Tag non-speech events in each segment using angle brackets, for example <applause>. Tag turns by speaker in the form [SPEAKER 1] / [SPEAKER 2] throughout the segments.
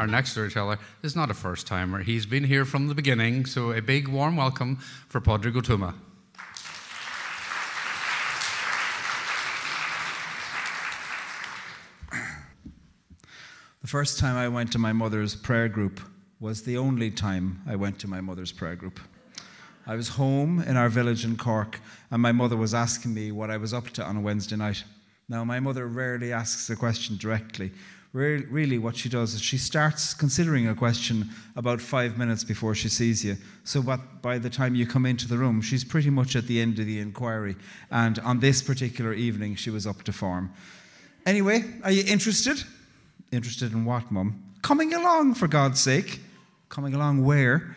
[SPEAKER 1] our next storyteller, is not a first timer. He's been here from the beginning, so a big warm welcome for Padraig Ó Tuama.
[SPEAKER 2] The first time I went to my mother's prayer group was the only time I went to my mother's prayer group. I was home in our village in Cork, and my mother was asking me what I was up to on a Wednesday night. Now, my mother rarely asks a question directly. Really, what she does is she starts considering a question about five minutes before she sees you. So, by the time you come into the room, she's pretty much at the end of the inquiry. And on this particular evening, she was up to form. Anyway, are you interested? Interested in what, Mum? Coming along, for God's sake. Coming along where?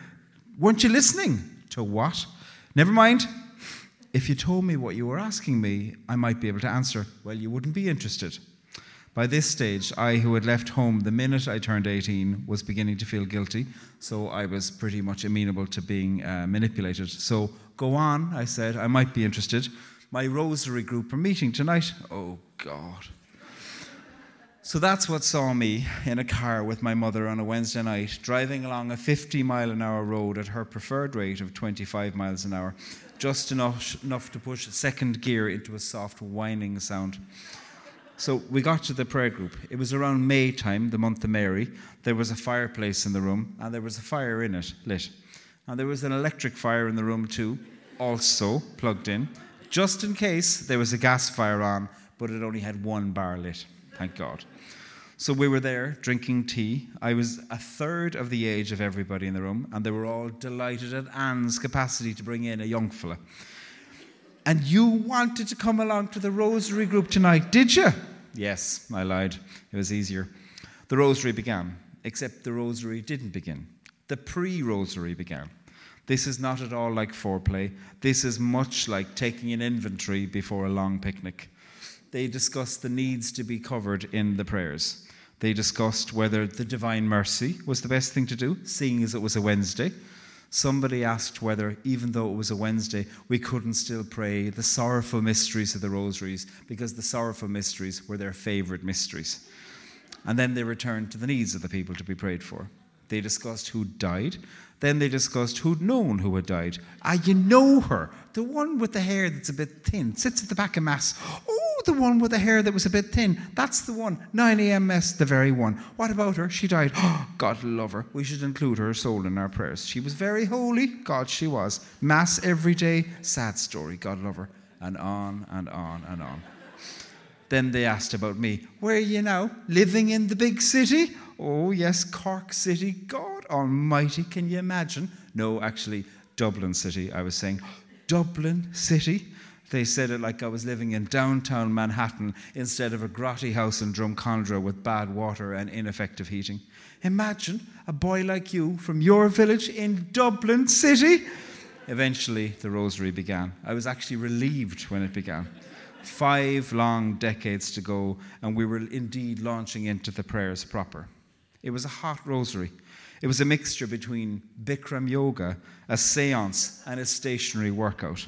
[SPEAKER 2] Weren't you listening? To what? Never mind. If you told me what you were asking me, I might be able to answer. Well, you wouldn't be interested. By this stage, I, who had left home the minute I turned 18, was beginning to feel guilty, so I was pretty much amenable to being uh, manipulated. So, go on, I said, I might be interested. My rosary group are meeting tonight. Oh, God. So that's what saw me in a car with my mother on a Wednesday night, driving along a 50 mile an hour road at her preferred rate of 25 miles an hour, just enough, enough to push second gear into a soft whining sound. So we got to the prayer group. It was around May time, the month of Mary. There was a fireplace in the room, and there was a fire in it, lit. And there was an electric fire in the room too, also plugged in, just in case there was a gas fire on, but it only had one bar lit. Thank God. So we were there drinking tea. I was a third of the age of everybody in the room, and they were all delighted at Anne's capacity to bring in a young fella. And you wanted to come along to the rosary group tonight, did you? Yes, I lied. It was easier. The rosary began, except the rosary didn't begin. The pre rosary began. This is not at all like foreplay. This is much like taking an inventory before a long picnic. They discussed the needs to be covered in the prayers. They discussed whether the Divine Mercy was the best thing to do, seeing as it was a Wednesday. Somebody asked whether, even though it was a Wednesday, we couldn't still pray the sorrowful mysteries of the rosaries, because the sorrowful mysteries were their favorite mysteries. And then they returned to the needs of the people to be prayed for. They discussed who died. Then they discussed who'd known who had died. Ah, you know her, the one with the hair that's a bit thin, sits at the back of Mass. Oh, the one with the hair that was a bit thin. That's the one. 9 a.m. mess, the very one. What about her? She died. Oh, <gasps> God love her. We should include her soul in our prayers. She was very holy. God, she was. Mass every day. Sad story. God love her. And on and on and on. Then they asked about me. Where are you now? Living in the big city? Oh, yes, Cork City. God Almighty, can you imagine? No, actually, Dublin City, I was saying. Dublin City? They said it like I was living in downtown Manhattan instead of a grotty house in Drumcondra with bad water and ineffective heating. Imagine a boy like you from your village in Dublin City. Eventually, the rosary began. I was actually relieved when it began. Five long decades to go, and we were indeed launching into the prayers proper. It was a hot rosary. It was a mixture between Bikram yoga, a seance, and a stationary workout.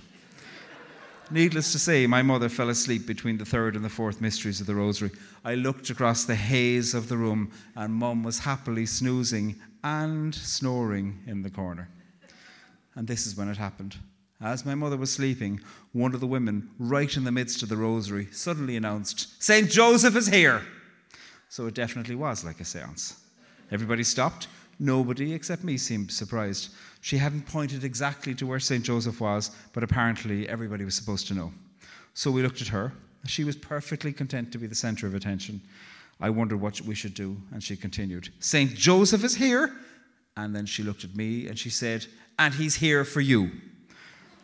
[SPEAKER 2] Needless to say, my mother fell asleep between the third and the fourth mysteries of the Rosary. I looked across the haze of the room, and Mum was happily snoozing and snoring in the corner. And this is when it happened. As my mother was sleeping, one of the women, right in the midst of the rosary, suddenly announced, St. Joseph is here! So it definitely was like a seance. Everybody stopped. Nobody except me seemed surprised. She hadn't pointed exactly to where St. Joseph was, but apparently everybody was supposed to know. So we looked at her. She was perfectly content to be the center of attention. I wondered what we should do, and she continued, St. Joseph is here. And then she looked at me and she said, And he's here for you.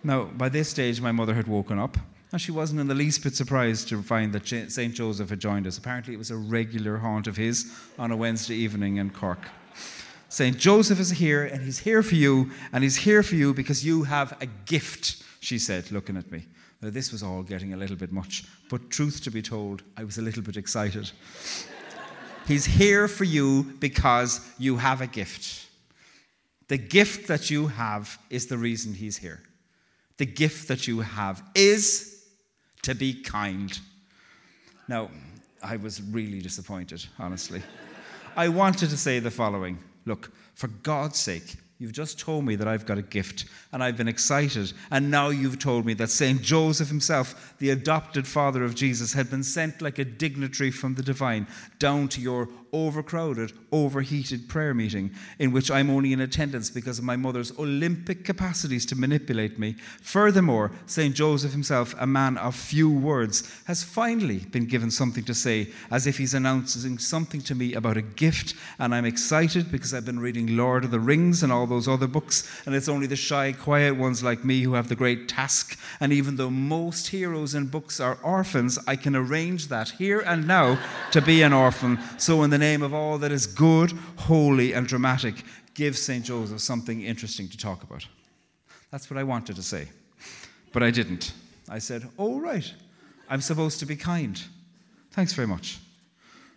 [SPEAKER 2] Now, by this stage, my mother had woken up, and she wasn't in the least bit surprised to find that St. Joseph had joined us. Apparently, it was a regular haunt of his on a Wednesday evening in Cork. St. Joseph is here and he's here for you, and he's here for you because you have a gift, she said, looking at me. Now, this was all getting a little bit much, but truth to be told, I was a little bit excited. <laughs> he's here for you because you have a gift. The gift that you have is the reason he's here. The gift that you have is to be kind. Now, I was really disappointed, honestly.
[SPEAKER 3] I wanted to say the following Look, for God's sake, You've just told me that I've got a gift and I've been excited. And now you've told me that St. Joseph himself, the adopted father of Jesus, had been sent like a dignitary from the divine down to your overcrowded, overheated prayer meeting in which I'm only in attendance because of my mother's Olympic capacities to manipulate me. Furthermore, St. Joseph himself, a man of few words, has finally been given something to say, as if he's announcing something to me about a gift. And I'm excited because I've been reading Lord of the Rings and all those other books, and it's only the shy, quiet ones like me who have the great task. And even though most heroes in books are orphans, I can arrange that here and now to be an orphan. So, in the name of all that is good, holy, and dramatic, give St. Joseph something interesting to talk about. That's what I wanted to say. But I didn't. I said, Oh, right, I'm supposed to be kind. Thanks very much.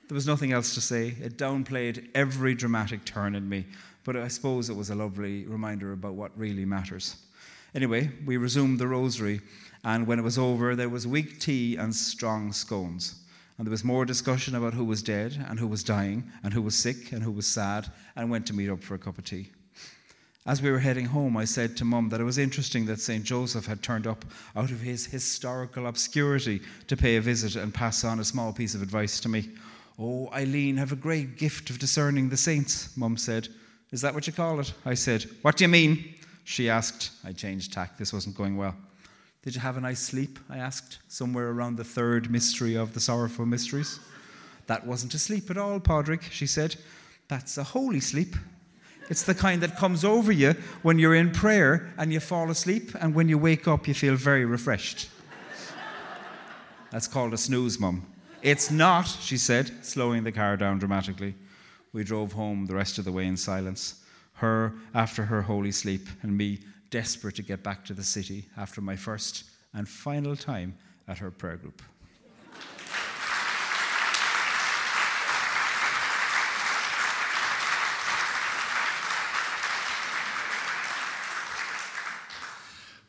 [SPEAKER 3] There was nothing else to say. It downplayed every dramatic turn in me, but I suppose it was a lovely reminder about what really matters. Anyway, we resumed the rosary, and when it was over, there was weak tea and strong scones. And there was more discussion about who was dead and who was dying and who was sick and who was sad and went to meet up for a cup of tea. As we were heading home, I said to Mum that it was interesting that St. Joseph had turned up out of his historical obscurity to pay a visit and pass on a small piece of advice to me. Oh, Eileen have a great gift of discerning the saints, Mum said. Is that what you call it? I said. What do you mean? She asked. I changed tack. This wasn't going well. Did you have a nice sleep? I asked, somewhere around the third mystery of the sorrowful mysteries. That wasn't a sleep at all, Padraig, she said. That's a holy sleep. It's the kind that comes over you when you're in prayer and you fall asleep, and when you wake up, you feel very refreshed. That's called a snooze, Mum. It's not, she said, slowing the car down dramatically. We drove home the rest of the way in silence, her after her holy sleep, and me desperate to get back to the city after my first and final time at her prayer group.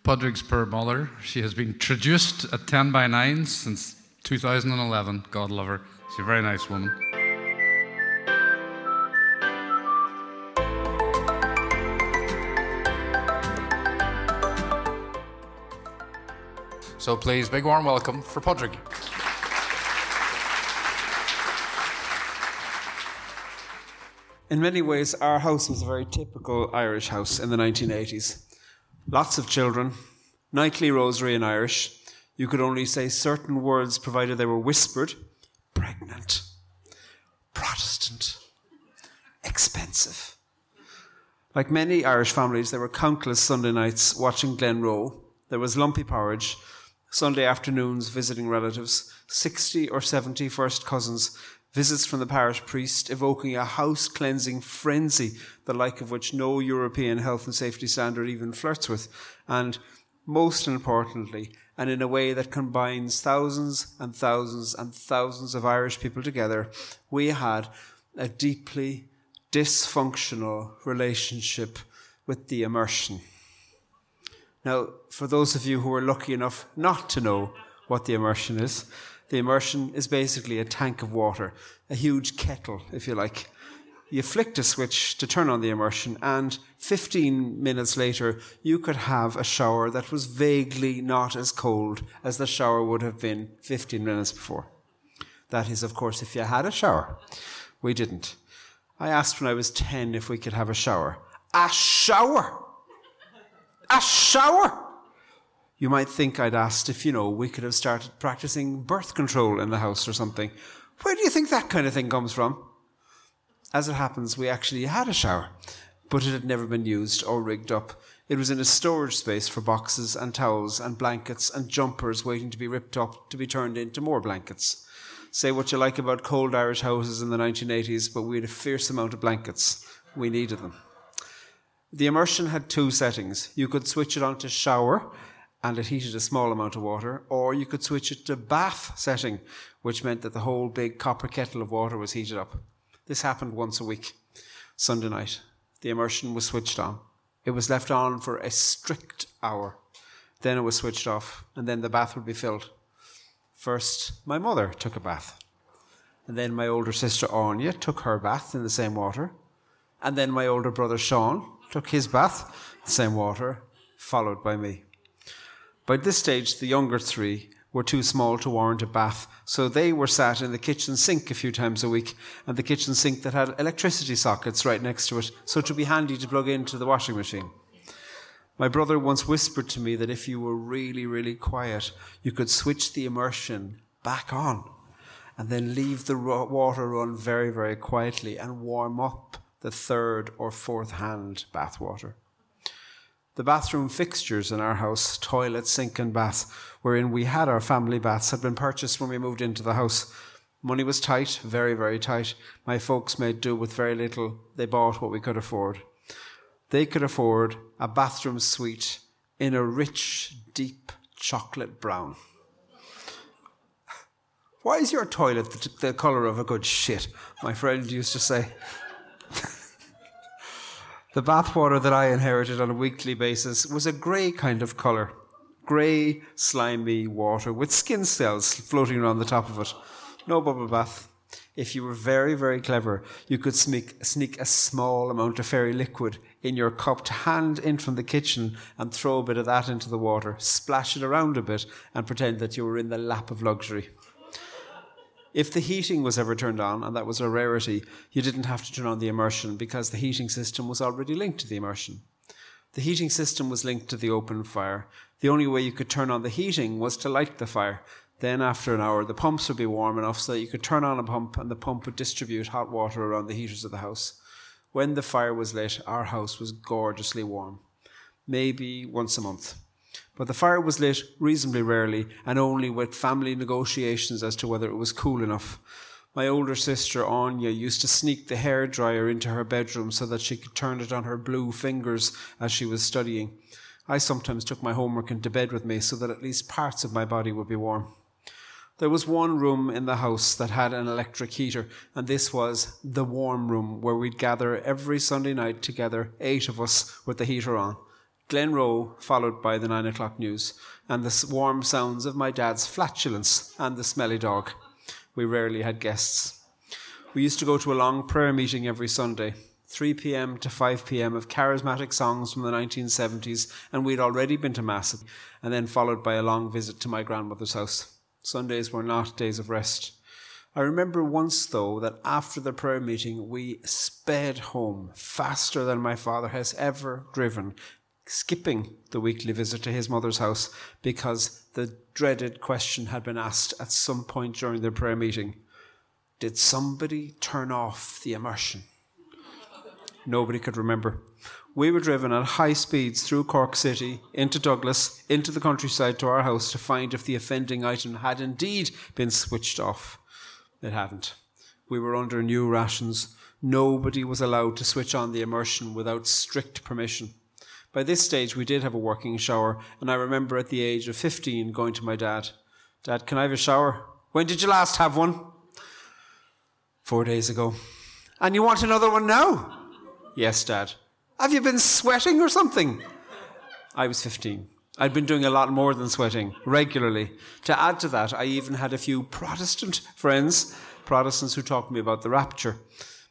[SPEAKER 1] Padraig's poor mother, she has been traduced at 10 by 9 since 2011. God love her. She's a very nice woman. So please, big warm welcome for Padraig.
[SPEAKER 2] In many ways, our house was a very typical Irish house in the 1980s. Lots of children, nightly rosary in Irish. You could only say certain words provided they were whispered pregnant, Protestant, expensive. Like many Irish families, there were countless Sunday nights watching Glenroe. There was lumpy porridge, Sunday afternoons visiting relatives, 60 or 70 first cousins, visits from the parish priest, evoking a house cleansing frenzy, the like of which no European health and safety standard even flirts with, and most importantly, and in a way that combines thousands and thousands and thousands of Irish people together, we had a deeply dysfunctional relationship with the immersion. Now, for those of you who are lucky enough not to know what the immersion is, the immersion is basically a tank of water, a huge kettle, if you like. You flicked a switch to turn on the immersion, and 15 minutes later, you could have a shower that was vaguely not as cold as the shower would have been 15 minutes before. That is, of course, if you had a shower. We didn't. I asked when I was 10 if we could have a shower. A shower! A shower! You might think I'd asked if, you know, we could have started practicing birth control in the house or something. Where do you think that kind of thing comes from? As it happens, we actually had a shower, but it had never been used or rigged up. It was in a storage space for boxes and towels and blankets and jumpers waiting to be ripped up to be turned into more blankets. Say what you like about cold Irish houses in the 1980s, but we had a fierce amount of blankets. We needed them. The immersion had two settings. You could switch it on to shower, and it heated a small amount of water, or you could switch it to bath setting, which meant that the whole big copper kettle of water was heated up. This happened once a week, Sunday night. The immersion was switched on. It was left on for a strict hour. Then it was switched off, and then the bath would be filled. First, my mother took a bath. And then my older sister Anya took her bath in the same water. And then my older brother Sean took his bath, same water, followed by me. By this stage, the younger three were too small to warrant a bath, so they were sat in the kitchen sink a few times a week, and the kitchen sink that had electricity sockets right next to it, so it would be handy to plug into the washing machine. My brother once whispered to me that if you were really, really quiet, you could switch the immersion back on and then leave the water run very, very quietly and warm up the third or fourth hand bath water. The bathroom fixtures in our house, toilet, sink, and bath, wherein we had our family baths, had been purchased when we moved into the house. Money was tight, very, very tight. My folks made do with very little. They bought what we could afford. They could afford a bathroom suite in a rich, deep chocolate brown. Why is your toilet the, the colour of a good shit? My friend used to say. The bathwater that I inherited on a weekly basis was a grey kind of colour. Grey, slimy water with skin cells floating around the top of it. No bubble bath. If you were very, very clever, you could sneak, sneak a small amount of fairy liquid in your cup to hand in from the kitchen and throw a bit of that into the water, splash it around a bit, and pretend that you were in the lap of luxury. If the heating was ever turned on, and that was a rarity, you didn't have to turn on the immersion because the heating system was already linked to the immersion. The heating system was linked to the open fire. The only way you could turn on the heating was to light the fire. Then, after an hour, the pumps would be warm enough so that you could turn on a pump and the pump would distribute hot water around the heaters of the house. When the fire was lit, our house was gorgeously warm. Maybe once a month. But the fire was lit reasonably rarely and only with family negotiations as to whether it was cool enough. My older sister Anya used to sneak the hair dryer into her bedroom so that she could turn it on her blue fingers as she was studying. I sometimes took my homework into bed with me so that at least parts of my body would be warm. There was one room in the house that had an electric heater, and this was the warm room where we'd gather every Sunday night together, eight of us, with the heater on. Glenroe, followed by the nine o'clock news, and the warm sounds of my dad's flatulence and the smelly dog. We rarely had guests. We used to go to a long prayer meeting every Sunday, 3 p.m. to 5 p.m. of charismatic songs from the 1970s, and we'd already been to Mass, and then followed by a long visit to my grandmother's house. Sundays were not days of rest. I remember once, though, that after the prayer meeting, we sped home faster than my father has ever driven, skipping the weekly visit to his mother's house because the dreaded question had been asked at some point during the prayer meeting Did somebody turn off the immersion? Nobody could remember. We were driven at high speeds through Cork City, into Douglas, into the countryside to our house to find if the offending item had indeed been switched off. It hadn't. We were under new rations. Nobody was allowed to switch on the immersion without strict permission. By this stage, we did have a working shower, and I remember at the age of 15 going to my dad, Dad, can I have a shower? When did you last have one? Four days ago. And you want another one now? Yes, Dad. Have you been sweating or something? I was 15. I'd been doing a lot more than sweating regularly. To add to that, I even had a few Protestant friends, Protestants who talked to me about the rapture.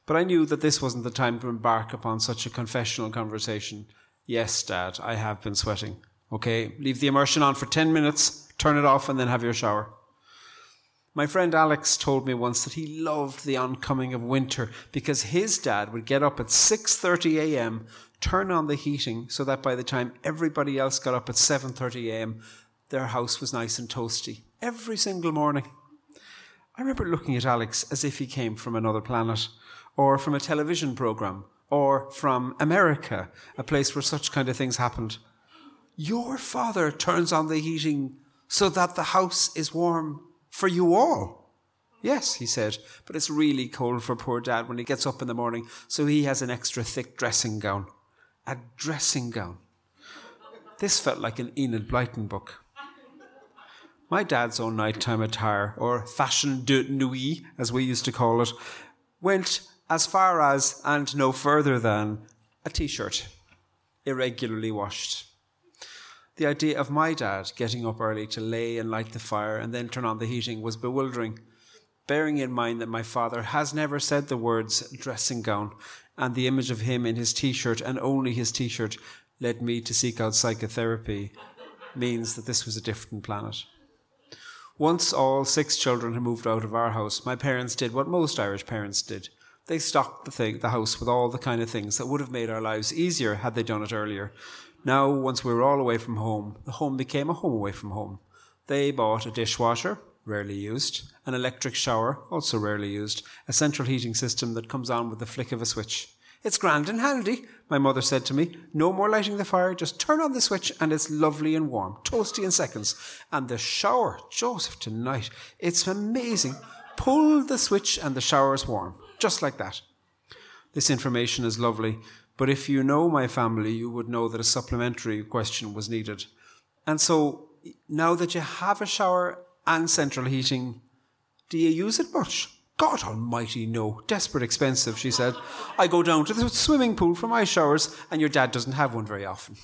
[SPEAKER 2] But I knew that this wasn't the time to embark upon such a confessional conversation. Yes, Dad, I have been sweating. Okay, leave the immersion on for 10 minutes, turn it off, and then have your shower. My friend Alex told me once that he loved the oncoming of winter because his dad would get up at 6:30 a.m., turn on the heating so that by the time everybody else got up at 7:30 a.m., their house was nice and toasty every single morning. I remember looking at Alex as if he came from another planet or from a television program or from America, a place where such kind of things happened. Your father turns on the heating so that the house is warm for you all. Yes, he said, but it's really cold for poor dad when he gets up in the morning, so he has an extra thick dressing gown. A dressing gown. This felt like an Enid Blyton book. My dad's own nighttime attire, or fashion de nuit, as we used to call it, went as far as and no further than a t shirt, irregularly washed. The idea of my dad getting up early to lay and light the fire and then turn on the heating was bewildering. bearing in mind that my father has never said the words dressing gown, and the image of him in his t shirt and only his t shirt led me to seek out psychotherapy, means that this was a different planet. Once all six children had moved out of our house, my parents did what most Irish parents did. They stocked the, thing, the house with all the kind of things that would have made our lives easier had they done it earlier. Now, once we were all away from home, the home became a home away from home. They bought a dishwasher, rarely used, an electric shower, also rarely used, a central heating system that comes on with the flick of a switch. It's grand and handy, my mother said to me. No more lighting the fire, just turn on the switch and it's lovely and warm, toasty in seconds. And the shower, Joseph, tonight, it's amazing. Pull the switch and the shower's warm, just like that. This information is lovely, but if you know my family, you would know that a supplementary question was needed. And so, now that you have a shower and central heating, do you use it much? God almighty, no. Desperate expensive, she said. I go down to the swimming pool for my showers, and your dad doesn't have one very often.